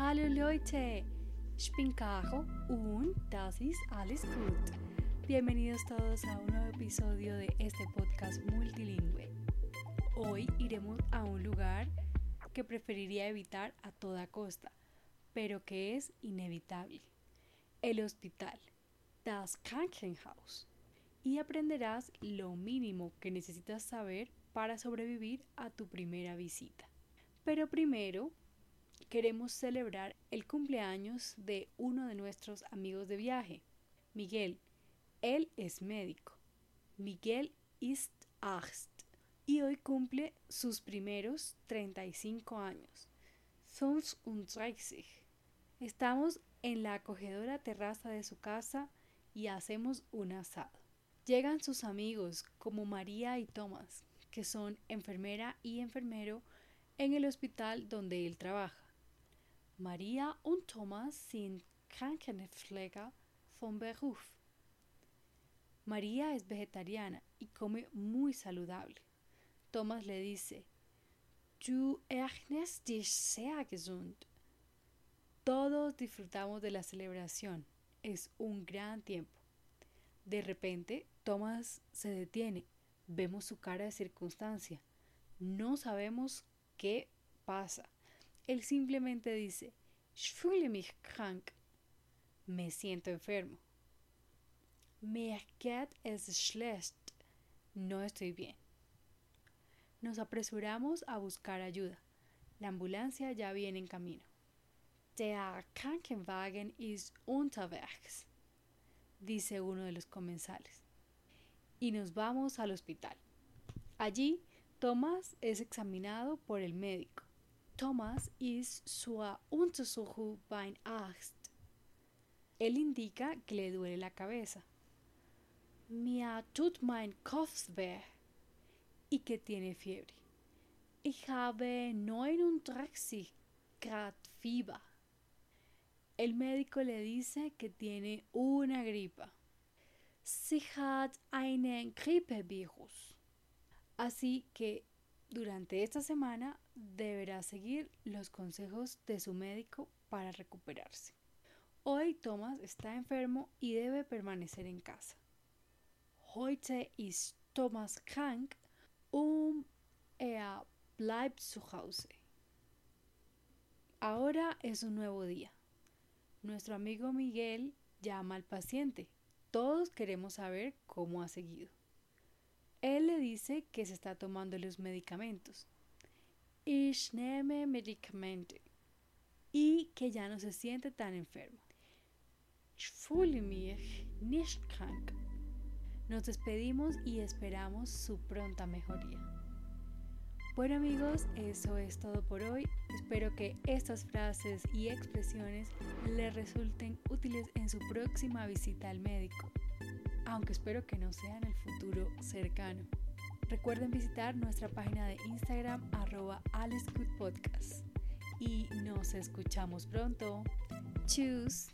Hallo Leute, ich bin Caro und das ist alles gut. Bienvenidos todos a un nuevo episodio de este podcast multilingüe. Hoy iremos a un lugar que preferiría evitar a toda costa, pero que es inevitable. El hospital, das Krankenhaus. Y aprenderás lo mínimo que necesitas saber para sobrevivir a tu primera visita. Pero primero queremos celebrar el cumpleaños de uno de nuestros amigos de viaje, Miguel. Él es médico. Miguel ist Arzt y hoy cumple sus primeros 35 años. 35. Estamos en la acogedora terraza de su casa y hacemos un asado. Llegan sus amigos como María y Tomás, que son enfermera y enfermero en el hospital donde él trabaja. María und Thomas sind Krankenpfleger von Beruf. María es vegetariana y come muy saludable. Thomas le dice, Du ernährst dich sehr gesund. Todos disfrutamos de la celebración. Es un gran tiempo. De repente, Thomas se detiene. Vemos su cara de circunstancia. No sabemos qué pasa. Él simplemente dice, Ich fühle mich krank. Me siento enfermo. Mir geht es schlecht. No estoy bien. Nos apresuramos a buscar ayuda. La ambulancia ya viene en camino. Der Krankenwagen ist unterwegs, dice uno de los comensales. Y nos vamos al hospital. Allí, Thomas es examinado por el médico. Thomas ist zur Untersuchung beim Arzt. Él indica que le duele la cabeza. Mir tut mein Kopf weh. Y que tiene fiebre. Ich habe 39 Grad Fieber. El médico le dice que tiene una gripa. Sie hat einen Grippevirus. Así que durante esta semana deberá seguir los consejos de su médico para recuperarse. Hoy Thomas está enfermo y debe permanecer en casa. Heute ist Thomas krank und er bleibt zu Hause. Ahora es un nuevo día. Nuestro amigo Miguel llama al paciente. Todos queremos saber cómo ha seguido. Él le dice que se está tomando los medicamentos. Ich nehme Medikamente. Y que ya no se siente tan enfermo. Ich fühle mich nicht krank. Nos despedimos y esperamos su pronta mejoría. Bueno amigos, eso es todo por hoy. Espero que estas frases y expresiones les resulten útiles en su próxima visita al médico, aunque espero que no sea en el futuro cercano. Recuerden visitar nuestra página de Instagram arroba Podcast y nos escuchamos pronto. Tschüss.